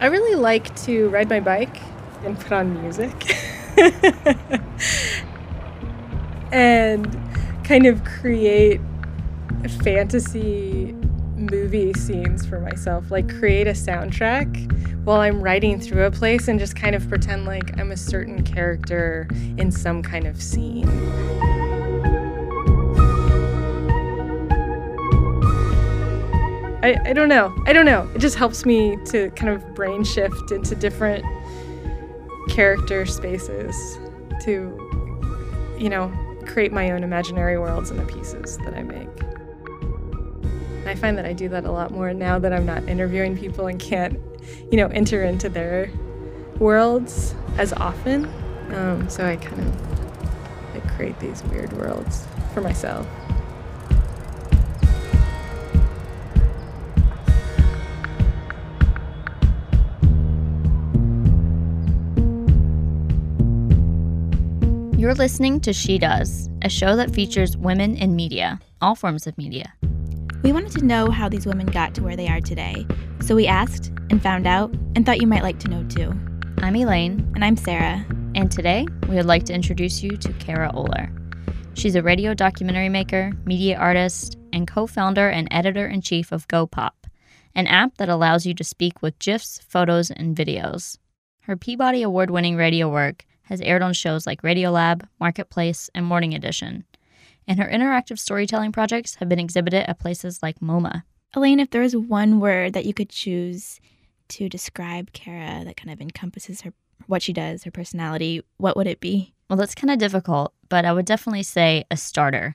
I really like to ride my bike and put on music. and kind of create fantasy movie scenes for myself, like create a soundtrack while I'm riding through a place and just kind of pretend like I'm a certain character in some kind of scene. I, I don't know. I don't know. It just helps me to kind of brain shift into different character spaces to, you know, create my own imaginary worlds in the pieces that I make. I find that I do that a lot more now that I'm not interviewing people and can't, you know, enter into their worlds as often. Um, so I kind of like create these weird worlds for myself. You're listening to She Does, a show that features women in media, all forms of media. We wanted to know how these women got to where they are today, so we asked and found out and thought you might like to know too. I'm Elaine. And I'm Sarah. And today, we would like to introduce you to Kara Oehler. She's a radio documentary maker, media artist, and co founder and editor in chief of GoPop, an app that allows you to speak with GIFs, photos, and videos. Her Peabody Award winning radio work has aired on shows like Radiolab, Marketplace, and Morning Edition. And her interactive storytelling projects have been exhibited at places like MoMA. Elaine, if there was one word that you could choose to describe Kara that kind of encompasses her what she does, her personality, what would it be? Well, that's kind of difficult, but I would definitely say a starter.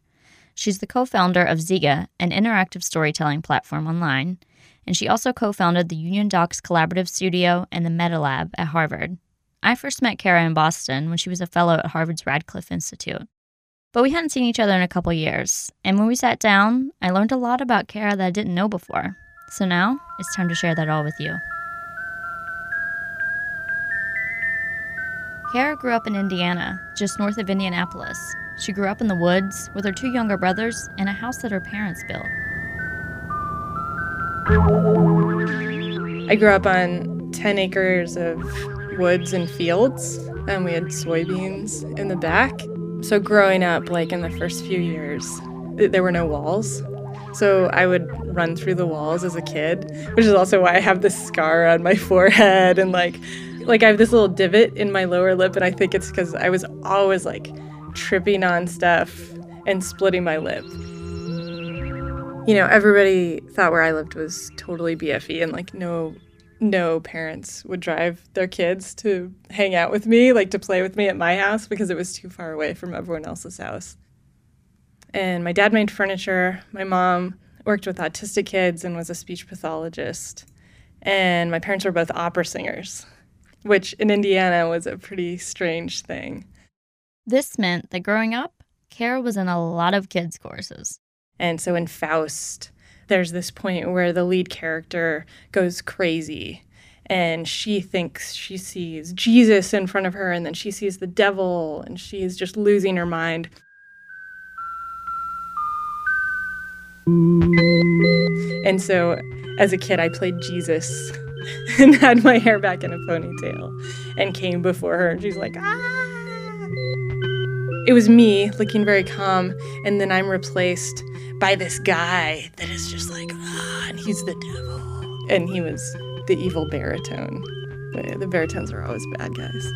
She's the co founder of Zeega, an interactive storytelling platform online, and she also co founded the Union Docs Collaborative Studio and the Meta Lab at Harvard. I first met Kara in Boston when she was a fellow at Harvard's Radcliffe Institute. But we hadn't seen each other in a couple years, and when we sat down, I learned a lot about Kara that I didn't know before. So now it's time to share that all with you. Kara grew up in Indiana, just north of Indianapolis. She grew up in the woods with her two younger brothers in a house that her parents built. I grew up on 10 acres of woods and fields, and we had soybeans in the back. So, growing up, like in the first few years, there were no walls. So, I would run through the walls as a kid, which is also why I have this scar on my forehead and like, like I have this little divot in my lower lip, and I think it's because I was always like tripping on stuff and splitting my lip. You know, everybody thought where I lived was totally BFE and like no no parents would drive their kids to hang out with me, like to play with me at my house because it was too far away from everyone else's house. And my dad made furniture. My mom worked with autistic kids and was a speech pathologist. And my parents were both opera singers, which in Indiana was a pretty strange thing. This meant that growing up, Kara was in a lot of kids' courses. And so in Faust, there's this point where the lead character goes crazy and she thinks she sees Jesus in front of her and then she sees the devil and she's just losing her mind. And so as a kid, I played Jesus and had my hair back in a ponytail and came before her and she's like, ah. It was me looking very calm, and then I'm replaced by this guy that is just like, ah, and he's the devil. And he was the evil baritone. The baritones are always bad guys.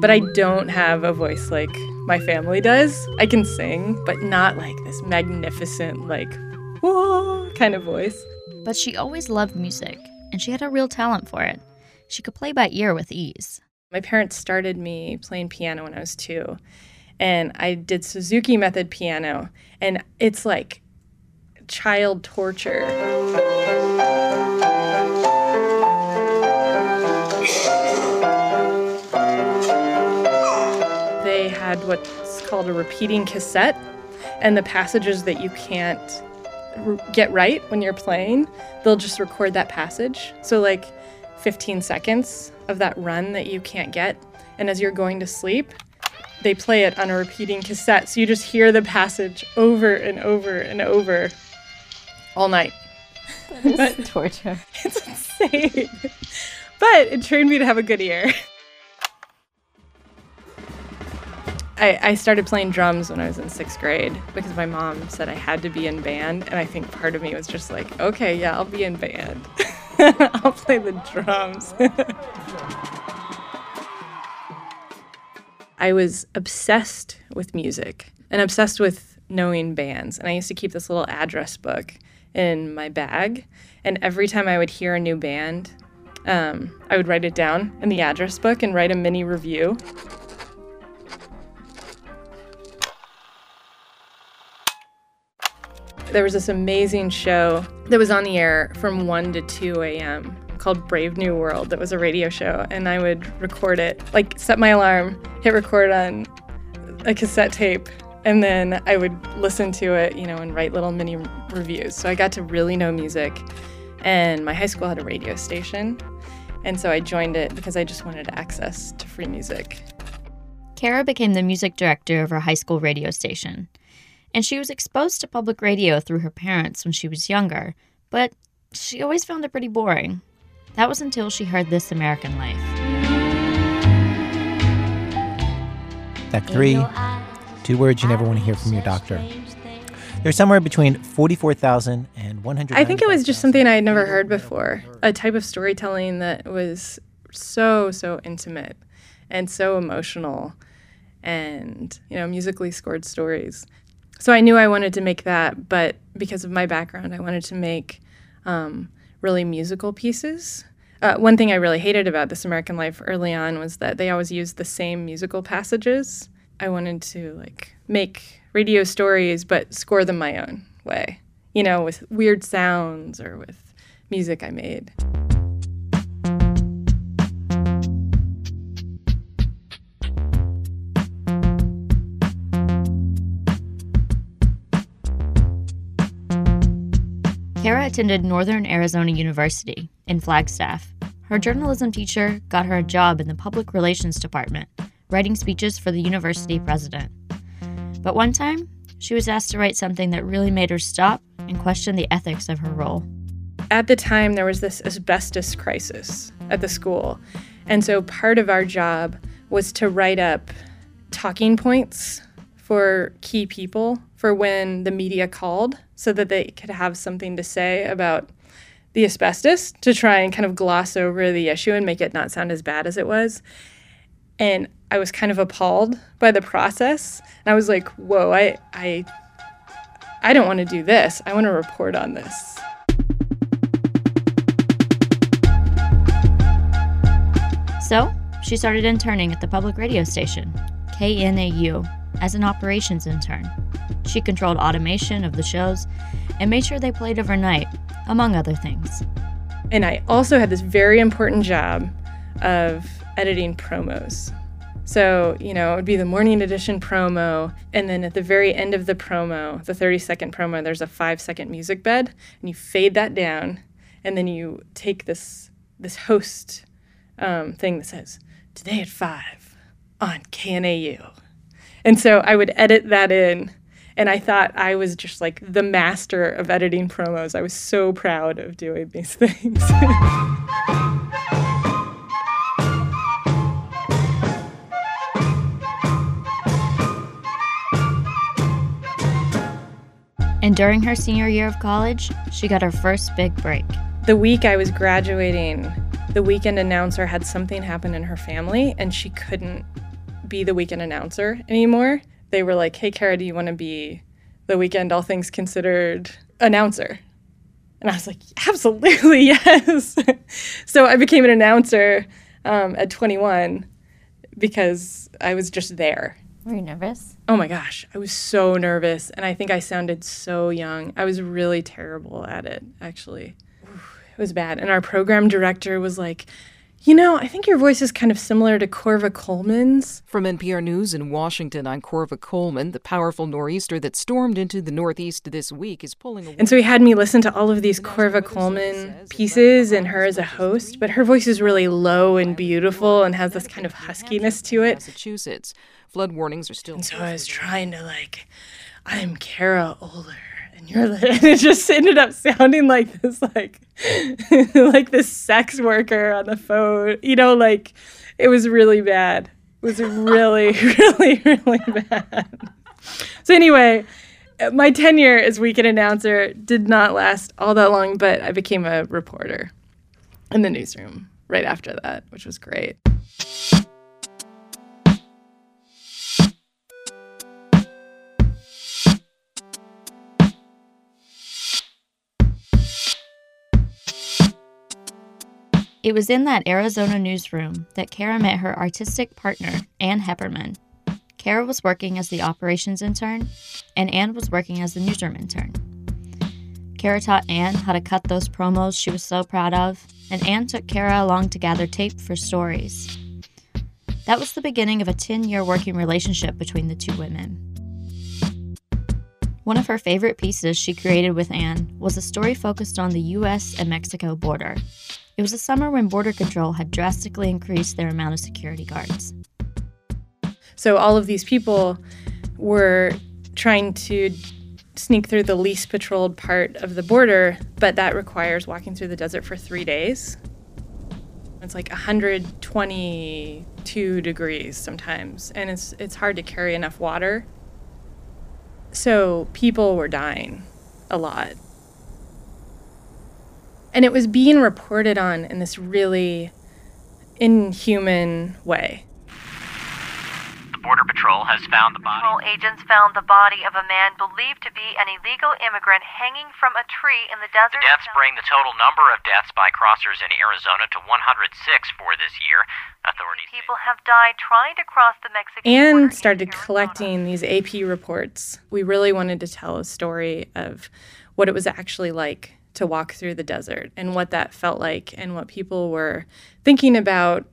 But I don't have a voice like my family does. I can sing, but not like this magnificent, like, whoa kind of voice. But she always loved music, and she had a real talent for it. She could play by ear with ease. My parents started me playing piano when I was two, and I did Suzuki method piano, and it's like child torture. They had what's called a repeating cassette, and the passages that you can't get right when you're playing, they'll just record that passage. So, like 15 seconds of that run that you can't get. And as you're going to sleep, they play it on a repeating cassette. So you just hear the passage over and over and over all night. It's torture. It's insane. But it trained me to have a good ear. I, I started playing drums when I was in sixth grade because my mom said I had to be in band. And I think part of me was just like, okay, yeah, I'll be in band. I'll play the drums. I was obsessed with music and obsessed with knowing bands. And I used to keep this little address book in my bag. And every time I would hear a new band, um, I would write it down in the address book and write a mini review. There was this amazing show that was on the air from 1 to 2 a.m. called Brave New World. That was a radio show, and I would record it, like set my alarm, hit record on a cassette tape, and then I would listen to it, you know, and write little mini reviews. So I got to really know music. And my high school had a radio station, and so I joined it because I just wanted access to free music. Kara became the music director of her high school radio station and she was exposed to public radio through her parents when she was younger, but she always found it pretty boring. That was until she heard This American Life. Act three two words you never want to hear from your doctor. There's somewhere between 44,000 and 100. I think it was just something I had never heard before. A type of storytelling that was so, so intimate and so emotional and, you know, musically scored stories so I knew I wanted to make that, but because of my background, I wanted to make um, really musical pieces. Uh, one thing I really hated about This American Life early on was that they always used the same musical passages. I wanted to like make radio stories, but score them my own way, you know, with weird sounds or with music I made. Kara attended Northern Arizona University in Flagstaff. Her journalism teacher got her a job in the public relations department, writing speeches for the university president. But one time, she was asked to write something that really made her stop and question the ethics of her role. At the time, there was this asbestos crisis at the school. And so part of our job was to write up talking points for key people for when the media called so that they could have something to say about the asbestos to try and kind of gloss over the issue and make it not sound as bad as it was. And I was kind of appalled by the process. And I was like, whoa, I I I don't want to do this. I want to report on this. So she started interning at the public radio station, KNAU, as an operations intern. She controlled automation of the shows and made sure they played overnight, among other things. And I also had this very important job of editing promos. So, you know, it would be the morning edition promo, and then at the very end of the promo, the 30 second promo, there's a five second music bed, and you fade that down, and then you take this this host um, thing that says, Today at five on KNAU. And so I would edit that in. And I thought I was just like the master of editing promos. I was so proud of doing these things. And during her senior year of college, she got her first big break. The week I was graduating, the weekend announcer had something happen in her family and she couldn't be the weekend announcer anymore. They were like, hey, Kara, do you want to be the weekend, all things considered, announcer? And I was like, absolutely, yes. so I became an announcer um, at 21 because I was just there. Were you nervous? Oh my gosh, I was so nervous. And I think I sounded so young. I was really terrible at it, actually. It was bad. And our program director was like, you know, I think your voice is kind of similar to Korva Coleman's. From NPR News in Washington, I'm Korva Coleman. The powerful nor'easter that stormed into the Northeast this week is pulling away. And so he had me listen to all of these Korva Coleman pieces and her as a host, but her voice is really low and beautiful and has this kind of huskiness to it. Massachusetts. Flood warnings are still. And so I was trying to, like, I'm Kara Oehler and you're like, and it just ended up sounding like this like like this sex worker on the phone you know like it was really bad. It was really really really bad. So anyway my tenure as weekend announcer did not last all that long but i became a reporter in the newsroom right after that which was great It was in that Arizona newsroom that Kara met her artistic partner, Ann Heppermann. Kara was working as the operations intern, and Ann was working as the newsroom intern. Kara taught Ann how to cut those promos she was so proud of, and Ann took Kara along to gather tape for stories. That was the beginning of a 10 year working relationship between the two women. One of her favorite pieces she created with Ann was a story focused on the US and Mexico border. It was a summer when Border Control had drastically increased their amount of security guards. So all of these people were trying to sneak through the least patrolled part of the border, but that requires walking through the desert for three days. It's like 122 degrees sometimes, and it's it's hard to carry enough water. So people were dying a lot. And it was being reported on in this really inhuman way. The Border Patrol has found the body. Patrol agents found the body of a man believed to be an illegal immigrant hanging from a tree in the desert. The deaths bring the total number of deaths by crossers in Arizona to 106 for this year. Authorities People have died trying to cross the Mexican Anne border in started collecting these AP reports. We really wanted to tell a story of what it was actually like to walk through the desert and what that felt like and what people were thinking about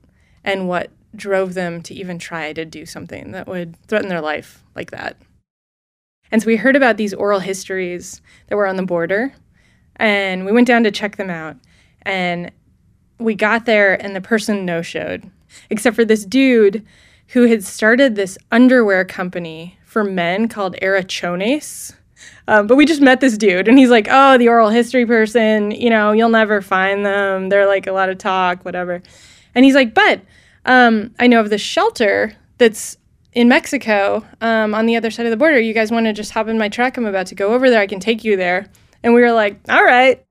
and what drove them to even try to do something that would threaten their life like that. And so we heard about these oral histories that were on the border and we went down to check them out and we got there and the person no showed, except for this dude who had started this underwear company for men called Arachones. Um, but we just met this dude and he's like, oh, the oral history person, you know, you'll never find them. They're like a lot of talk, whatever. And he's like, but um, I know of this shelter that's in Mexico um, on the other side of the border. You guys want to just hop in my truck? I'm about to go over there. I can take you there. And we were like, all right.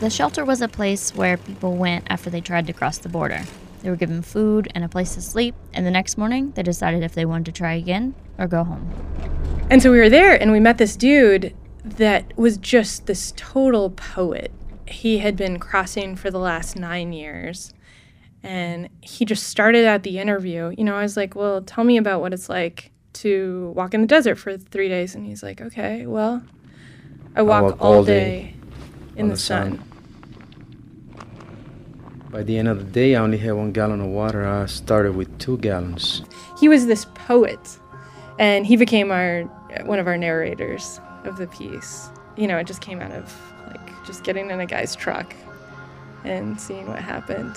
The shelter was a place where people went after they tried to cross the border. They were given food and a place to sleep, and the next morning they decided if they wanted to try again or go home. And so we were there and we met this dude that was just this total poet. He had been crossing for the last nine years. And he just started out the interview. You know, I was like, well, tell me about what it's like to walk in the desert for three days. And he's like, okay, well, I walk, walk all, all day, day in the, the sun. sun. By the end of the day, I only had one gallon of water. I started with two gallons. He was this poet. And he became our one of our narrators of the piece. You know, it just came out of like just getting in a guy's truck and seeing what happened.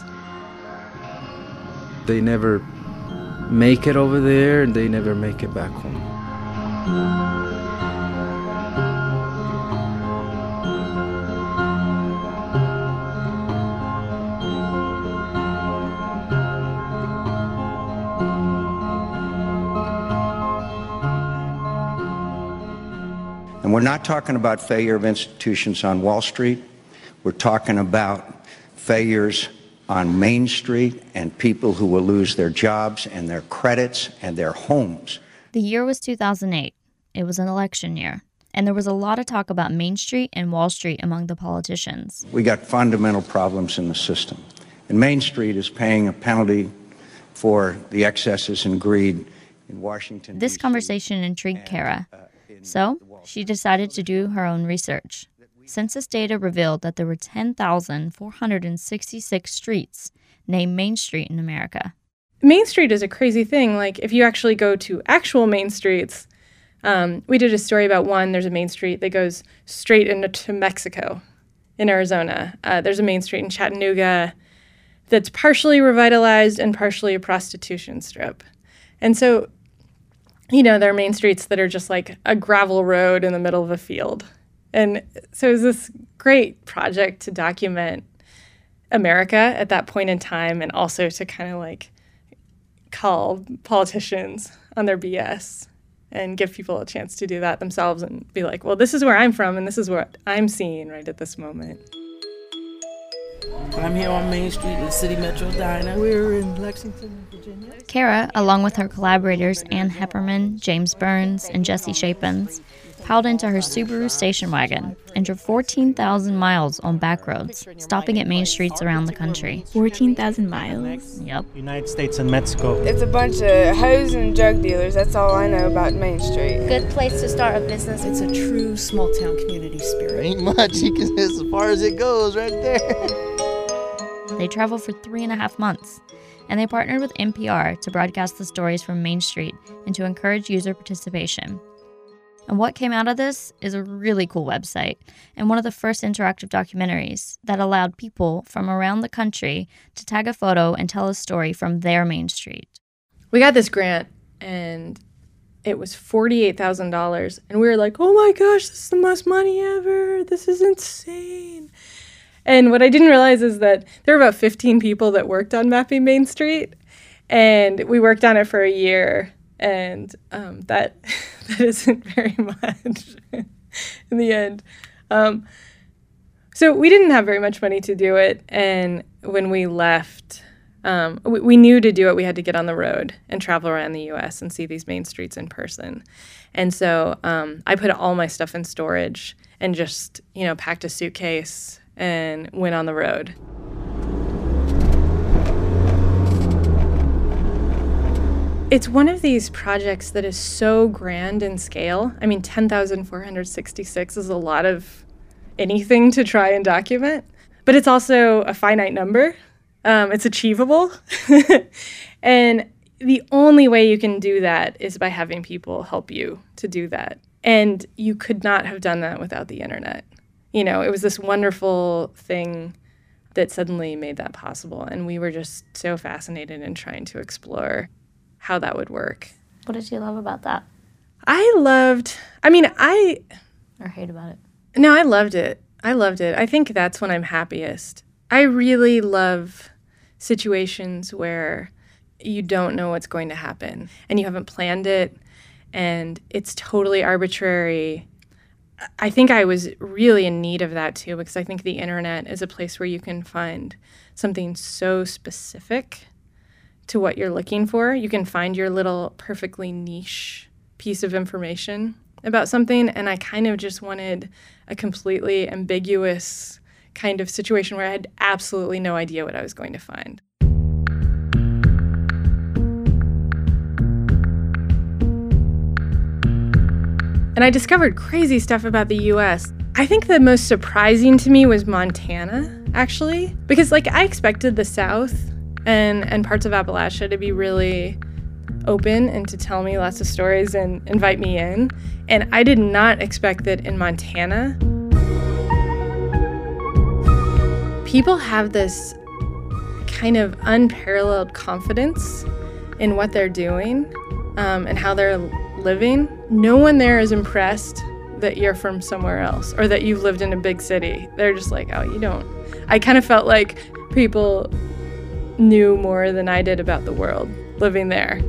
They never make it over there, and they never make it back home. And we're not talking about failure of institutions on Wall Street. We're talking about failures on Main Street and people who will lose their jobs and their credits and their homes. The year was 2008. It was an election year, and there was a lot of talk about Main Street and Wall Street among the politicians. We got fundamental problems in the system. And Main Street is paying a penalty for the excesses and greed in Washington. This conversation intrigued Kara, uh, so she decided to do her own research. Census data revealed that there were 10,466 streets named Main Street in America. Main Street is a crazy thing. Like, if you actually go to actual main streets, um, we did a story about one. There's a main street that goes straight into Mexico in Arizona. Uh, there's a main street in Chattanooga. that's partially revitalized and partially a prostitution strip. And so, you know, there are main streets that are just like a gravel road in the middle of a field. And so it was this great project to document America at that point in time and also to kind of like call politicians on their BS and give people a chance to do that themselves and be like, well, this is where I'm from and this is what I'm seeing right at this moment. I'm here on Main Street in the City Metro Diner. We're in Lexington, Virginia. Kara, along with her collaborators Ann Heppermann, James Burns, and Jesse Shapins, piled into her Subaru station wagon and drove 14,000 miles on back roads, stopping at main streets around the country. 14,000 miles? Yep. United States and Mexico. It's a bunch of hoes and drug dealers. That's all I know about Main Street. Good place to start a business. It's a true small town community spirit. Ain't much. You can as far as it goes right there. They traveled for three and a half months, and they partnered with NPR to broadcast the stories from Main Street and to encourage user participation. And what came out of this is a really cool website and one of the first interactive documentaries that allowed people from around the country to tag a photo and tell a story from their main street. We got this grant and it was $48,000. And we were like, oh my gosh, this is the most money ever. This is insane. And what I didn't realize is that there were about 15 people that worked on Mapping Main Street. And we worked on it for a year and um, that that isn't very much in the end. Um, so we didn't have very much money to do it, and when we left, um, we, we, knew to do it we had to get on the road and travel around the U.S. and see these main streets in person. And so um, I put all my stuff in storage and just you know packed a suitcase and went on the road. It's one of these projects that is so grand in scale. I mean, 10,466 is a lot of anything to try and document, but it's also a finite number. Um, it's achievable. and the only way you can do that is by having people help you to do that. And you could not have done that without the internet. You know, it was this wonderful thing that suddenly made that possible. And we were just so fascinated in trying to explore how that would work. What did you love about that? I loved, I mean, I. Or hate about it? No, I loved it. I loved it. I think that's when I'm happiest. I really love situations where you don't know what's going to happen and you haven't planned it and it's totally arbitrary. I think I was really in need of that too because I think the internet is a place where you can find something so specific to what you're looking for. You can find your little perfectly niche piece of information about something. And I kind of just wanted a completely ambiguous kind of situation where I had absolutely no idea what I was going to find. And I discovered crazy stuff about the US. I think the most surprising to me was Montana, actually, because like I expected the South and and parts of Appalachia to be really open and to tell me lots of stories and invite me in. And I did not expect that in Montana. People have this kind of unparalleled confidence in what they're doing um, and how they're living. No one there is impressed that you're from somewhere else or that you've lived in a big city. They're just like, oh, you don't. I kind of felt like people knew more than I did about the world living there.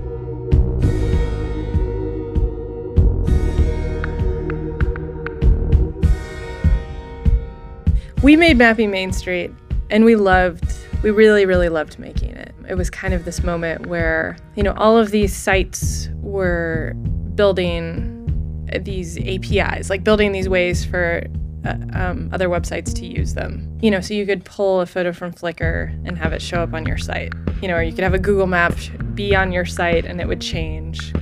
We made Mapping Main Street and we loved, we really, really loved making it. It was kind of this moment where, you know, all of these sites were building these APIs, like building these ways for uh, um, other websites to use them. You know, so you could pull a photo from Flickr and have it show up on your site. You know, or you could have a Google map be on your site and it would change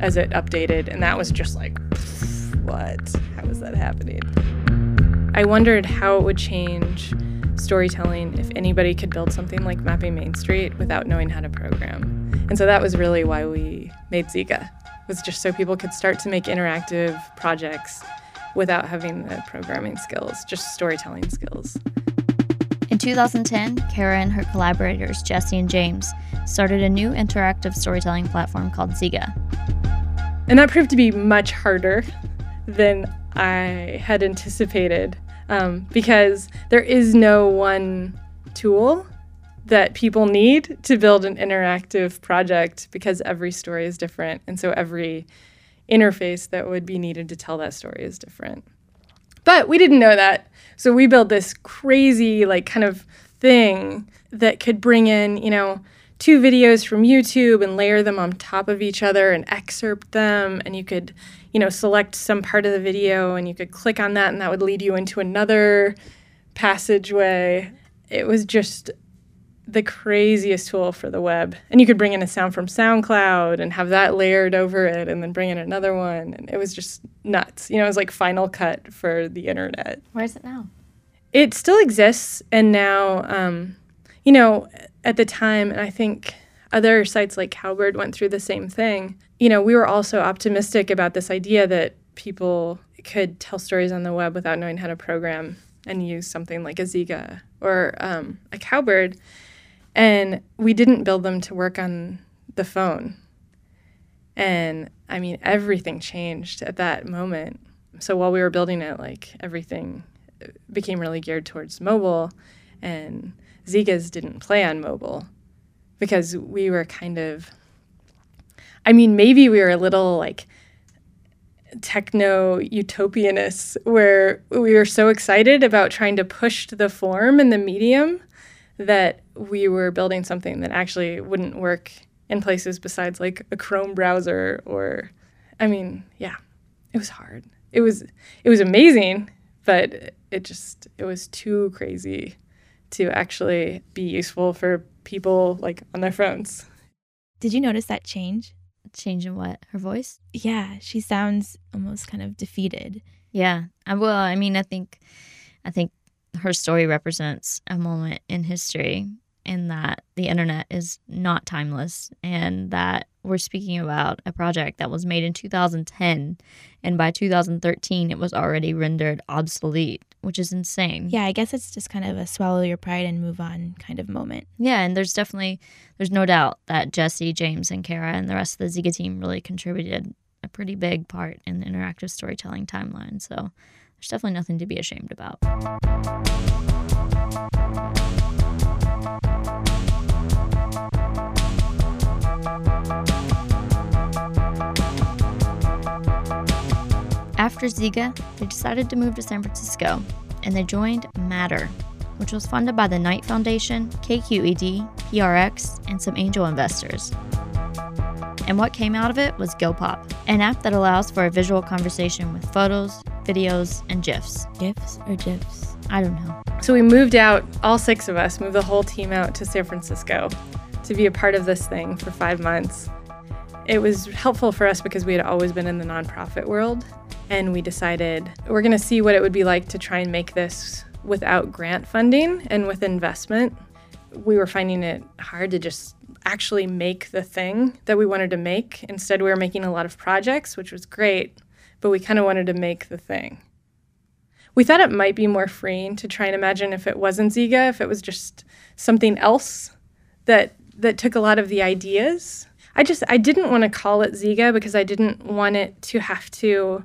as it updated. And that was just like, what? How is that happening? I wondered how it would change storytelling if anybody could build something like Mapping Main Street without knowing how to program. And so that was really why we made Zeega. It was just so people could start to make interactive projects without having the programming skills, just storytelling skills. In 2010, Kara and her collaborators, Jesse and James, started a new interactive storytelling platform called Zeega. And that proved to be much harder than I had anticipated um, because there is no one tool that people need to build an interactive project because every story is different. And so every interface that would be needed to tell that story is different. But we didn't know that. So we built this crazy, like, kind of thing that could bring in, you know, two videos from YouTube and layer them on top of each other and excerpt them. And you could, you know, select some part of the video and you could click on that and that would lead you into another passageway. It was just the craziest tool for the web. And you could bring in a sound from SoundCloud and have that layered over it and then bring in another one. And it was just nuts. You know, it was like Final Cut for the internet. Where is it now? It still exists. And now, um, you know, at the time, and I think other sites like Cowbird went through the same thing, you know, we were also optimistic about this idea that people could tell stories on the web without knowing how to program and use something like a Zeega or um, a Cowbird. And we didn't build them to work on the phone. And I mean, everything changed at that moment. So while we were building it, like everything became really geared towards mobile, and Zeegas didn't play on mobile because we were kind of, I mean, maybe we were a little like techno utopianists where we were so excited about trying to push the form and the medium that we were building something that actually wouldn't work in places besides like a Chrome browser or I mean, yeah. It was hard. It was it was amazing, but it just it was too crazy to actually be useful for people like on their phones. Did you notice that change? Change in what? Her voice? Yeah, she sounds almost kind of defeated. Yeah. I, well, I mean, I think, I think her story represents a moment in history in that the internet is not timeless and that we're speaking about a project that was made in 2010 and by 2013 it was already rendered obsolete which is insane. Yeah i guess it's just kind of a swallow your pride and move on kind of moment. Yeah and there's definitely there's no doubt that jesse james and kara and the rest of the zeega team really contributed a pretty big part in the interactive storytelling timeline. So there's definitely nothing to be ashamed about After Zeega, they decided to move to San Francisco and they joined Matter, which was funded by the Knight Foundation, KQED, PRX, and some angel investors. And what came out of it was GoPop, an app that allows for a visual conversation with photos, videos, and GIFs. GIFs or GIFs? I don't know. So we moved out, all six of us moved the whole team out to San Francisco to be a part of this thing for five months. It was helpful for us because we had always been in the nonprofit world and we decided we're going to see what it would be like to try and make this without grant funding and with investment. We were finding it hard to just actually make the thing that we wanted to make. Instead, we were making a lot of projects, which was great, but we kind of wanted to make the thing. We thought it might be more freeing to try and imagine if it wasn't Zeega, if it was just something else that that took a lot of the ideas. I just I didn't want to call it Zeega because I didn't want it to have to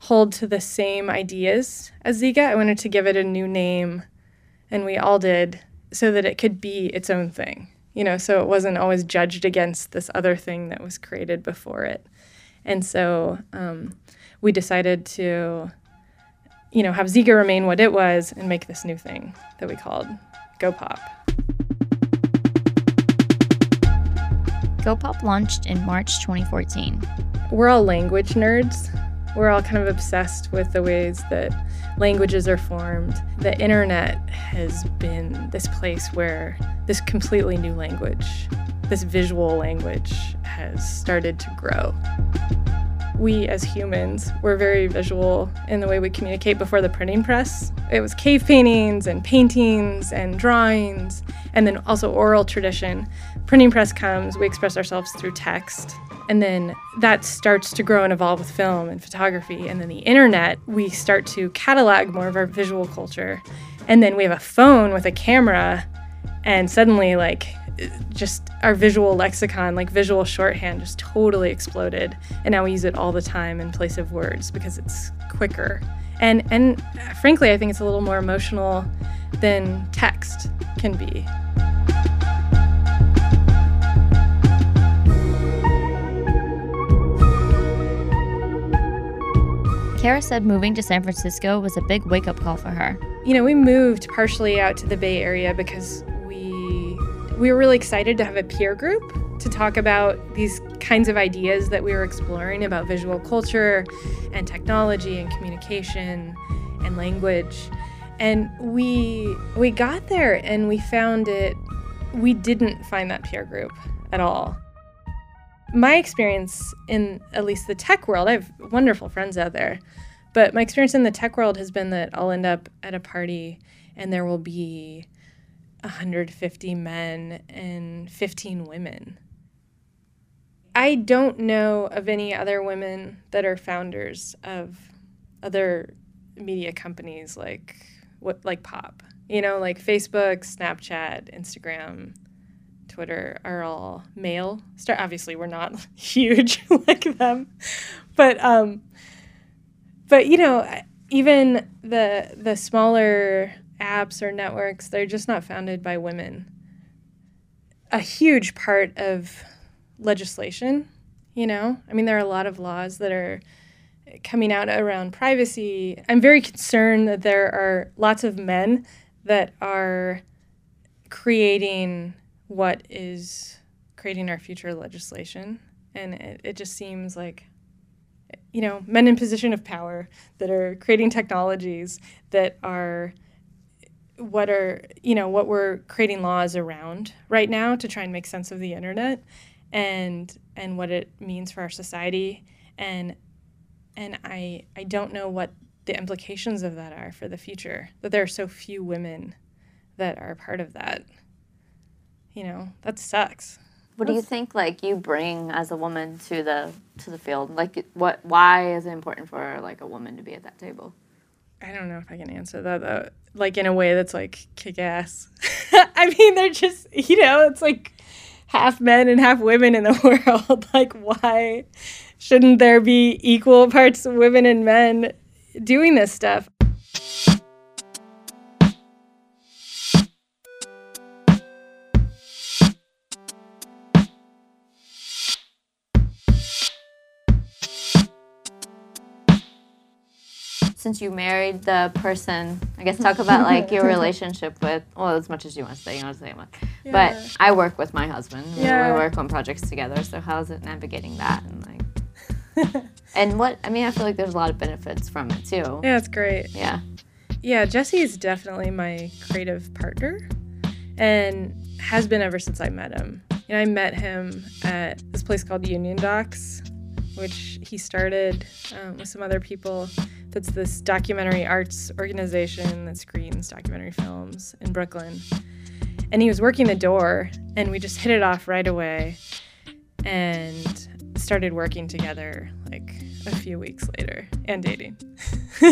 hold to the same ideas as Zeega. I wanted to give it a new name, and we all did, so that it could be its own thing. You know, so it wasn't always judged against this other thing that was created before it. And so um, we decided to, you know, have Zeega remain what it was and make this new thing that we called GoPop. GoPop launched in March 2014. We're all language nerds, we're all kind of obsessed with the ways that languages are formed. The internet has been this place where this completely new language, this visual language, has started to grow. We as humans were very visual in the way we communicate before the printing press. It was cave paintings and paintings and drawings, and then also oral tradition. Printing press comes, we express ourselves through text. And then that starts to grow and evolve with film and photography. And then the internet, we start to catalog more of our visual culture. And then we have a phone with a camera, and suddenly, like, just our visual lexicon, like visual shorthand, just totally exploded. And now we use it all the time in place of words because it's quicker. And and uh, frankly, I think it's a little more emotional than text can be. Kara said moving to San Francisco was a big wake up call for her. You know, we moved partially out to the Bay Area because we we were really excited to have a peer group to talk about these kinds of ideas that we were exploring about visual culture and technology and communication and language. And we we got there and we found it we didn't find that peer group at all. My experience in at least the tech world, I have wonderful friends out there, but my experience in the tech world has been that I'll end up at a party and there will be 150 men and 15 women. I don't know of any other women that are founders of other media companies like what like pop. You know, like Facebook, Snapchat, Instagram, Twitter are all male. Start obviously we're not huge like them. But um but you know, even the the smaller apps or networks, they're just not founded by women. A huge part of legislation, you know? I mean there are a lot of laws that are coming out around privacy. I'm very concerned that there are lots of men that are creating what is creating our future legislation. And it, it just seems like, you know, men in position of power that are creating technologies that are what are, you know, what we're creating laws around right now to try and make sense of the internet and and what it means for our society and and I I don't know what the implications of that are for the future that there are so few women that are part of that you know that sucks. What do you think like you bring as a woman to the to the field? Like what why is it important for like a woman to be at that table? I don't know if i can answer that though. Like in a way that's like kick-ass. I mean they're just you know it's like half men and half women in the world. Like why shouldn't there be equal parts of women and men doing this stuff since you married the person, I guess talk about like your relationship with well, as much as you want to say, you want to say much. Yeah. But I work with my husband. Yeah. We work on projects together. So how's it navigating that and like and what I mean, I feel like there's a lot of benefits from it too. Yeah, it's great. Yeah. Yeah, Jesse is definitely my creative partner and has been ever since I met him. You know, I met him at this place called Union Docs, which he started um, with some other people that's this documentary arts organization that screens documentary films in Brooklyn. And he was working the door, and we just hit it off right away and started working together like a few weeks later and dating.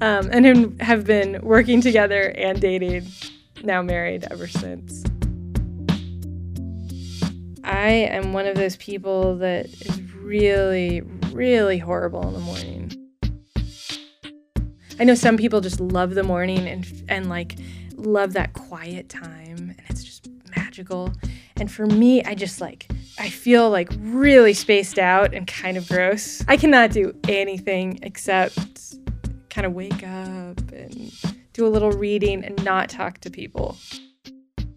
um, and have been working together and dating, now married ever since. I am one of those people that is really, really horrible in the morning. I know some people just love the morning and and like love that quiet time and it's just magical. And for me, I just like I feel like really spaced out and kind of gross. I cannot do anything except kind of wake up and do a little reading and not talk to people.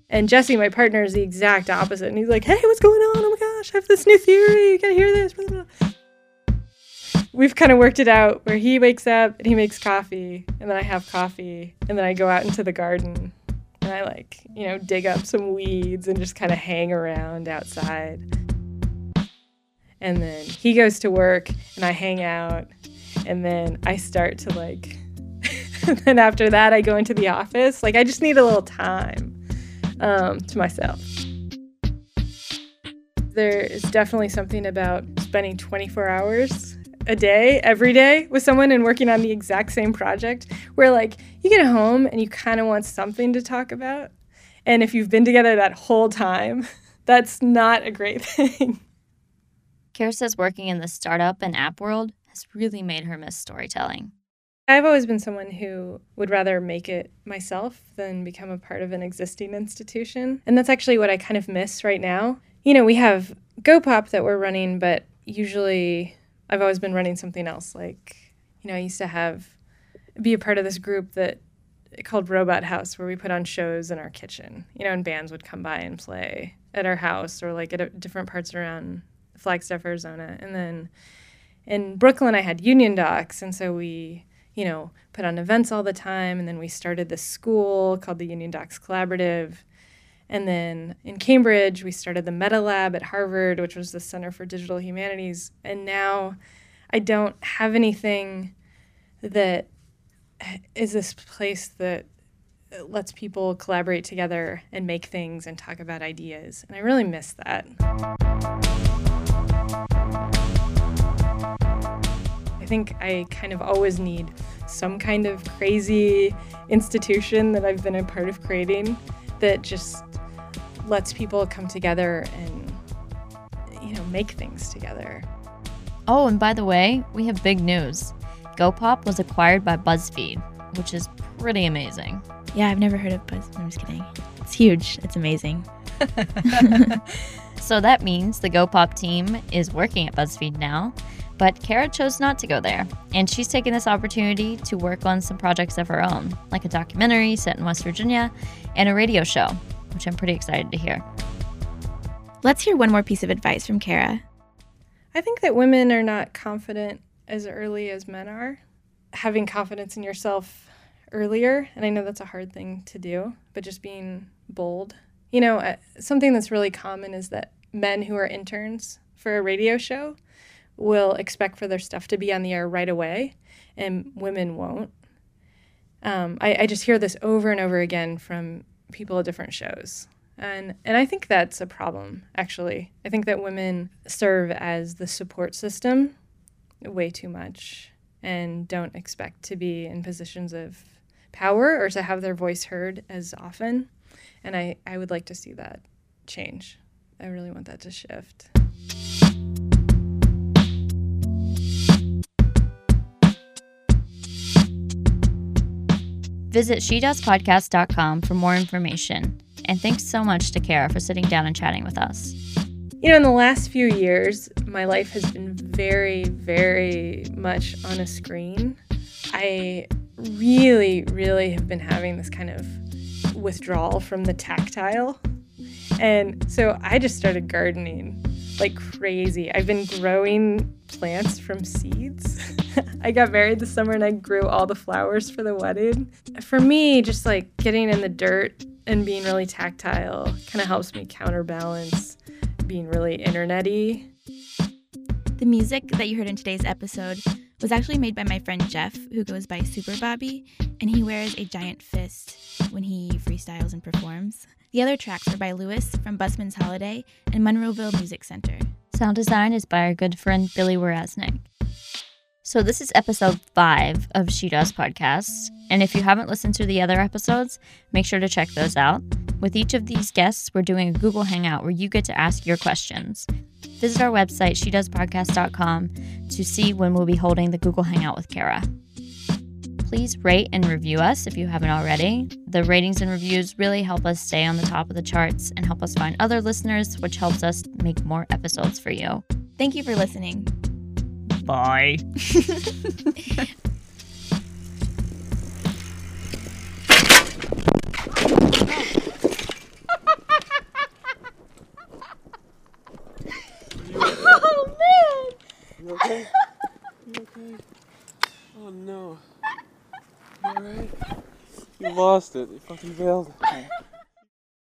And Jesse, my partner, is the exact opposite. And he's like, hey, what's going on? Oh my gosh, I have this new theory. You gotta hear this. We've kind of worked it out where he wakes up and he makes coffee, and then I have coffee, and then I go out into the garden and I like, you know, dig up some weeds and just kind of hang around outside. And then he goes to work and I hang out, and then I start to like, and then after that, I go into the office. Like, I just need a little time um, to myself. There is definitely something about spending 24 hours a day, every day with someone and working on the exact same project where like you get home and you kind of want something to talk about. And if you've been together that whole time, that's not a great thing. Kara says working in the startup and app world has really made her miss storytelling. I've always been someone who would rather make it myself than become a part of an existing institution. And that's actually what I kind of miss right now. You know, we have GoPop that we're running, but usually I've always been running something else. Like, you know, I used to have be a part of this group that called Robot House where we put on shows in our kitchen, you know, and bands would come by and play at our house or like at different parts around Flagstaff, Arizona. And then in Brooklyn, I had Union Docs. And so we you know, put on events all the time. And then we started this school called the Union Docs Collaborative. And then in Cambridge, we started the Meta Lab at Harvard, which was the Center for Digital Humanities. And now I don't have anything that is this place that lets people collaborate together and make things and talk about ideas. And I really miss that. I think I kind of always need some kind of crazy institution that I've been a part of creating that just lets people come together and you know make things together. Oh, and by the way, we have big news. GoPop was acquired by BuzzFeed, which is pretty amazing. Yeah, I've never heard of Buzz. I'm just kidding. It's huge. It's amazing. so that means the GoPop team is working at BuzzFeed now, but Kara chose not to go there, and she's taken this opportunity to work on some projects of her own, like a documentary set in West Virginia and a radio show, which I'm pretty excited to hear. Let's hear one more piece of advice from Kara. I think that women are not confident as early as men are. Having confidence in yourself earlier, and I know that's a hard thing to do, but just being bold. You know, uh, something that's really common is that men who are interns for a radio show will expect for their stuff to be on the air right away, and women won't. Um, I, I just hear this over and over again from people at different shows. And, and I think that's a problem, actually. I think that women serve as the support system way too much and don't expect to be in positions of power or to have their voice heard as often. And I, I would like to see that change. I really want that to shift. Visit shedoespodcast.com for more information. And thanks so much to Kara for sitting down and chatting with us. You know, in the last few years, my life has been very, very much on a screen. I really, really have been having this kind of withdrawal from the tactile. And so I just started gardening like crazy. I've been growing plants from seeds. I got married this summer and I grew all the flowers for the wedding. For me, just like getting in the dirt and being really tactile kind of helps me counterbalance being really internety. The music that you heard in today's episode was actually made by my friend Jeff, who goes by Super Bobby, and he wears a giant fist when he freestyles and performs. The other tracks were by Lewis from Busman's Holiday and Monroeville Music Center. Sound design is by our good friend Billy Werasnik. So, this is episode five of She Does Podcasts. And if you haven't listened to the other episodes, make sure to check those out. With each of these guests, we're doing a Google Hangout where you get to ask your questions. Visit our website, shedoespodcast.com, to see when we'll be holding the Google Hangout with Kara. Please rate and review us if you haven't already. The ratings and reviews really help us stay on the top of the charts and help us find other listeners, which helps us make more episodes for you. Thank you for listening. Bye. oh man! You okay? You okay? Oh no. You alright? You lost it. You fucking failed.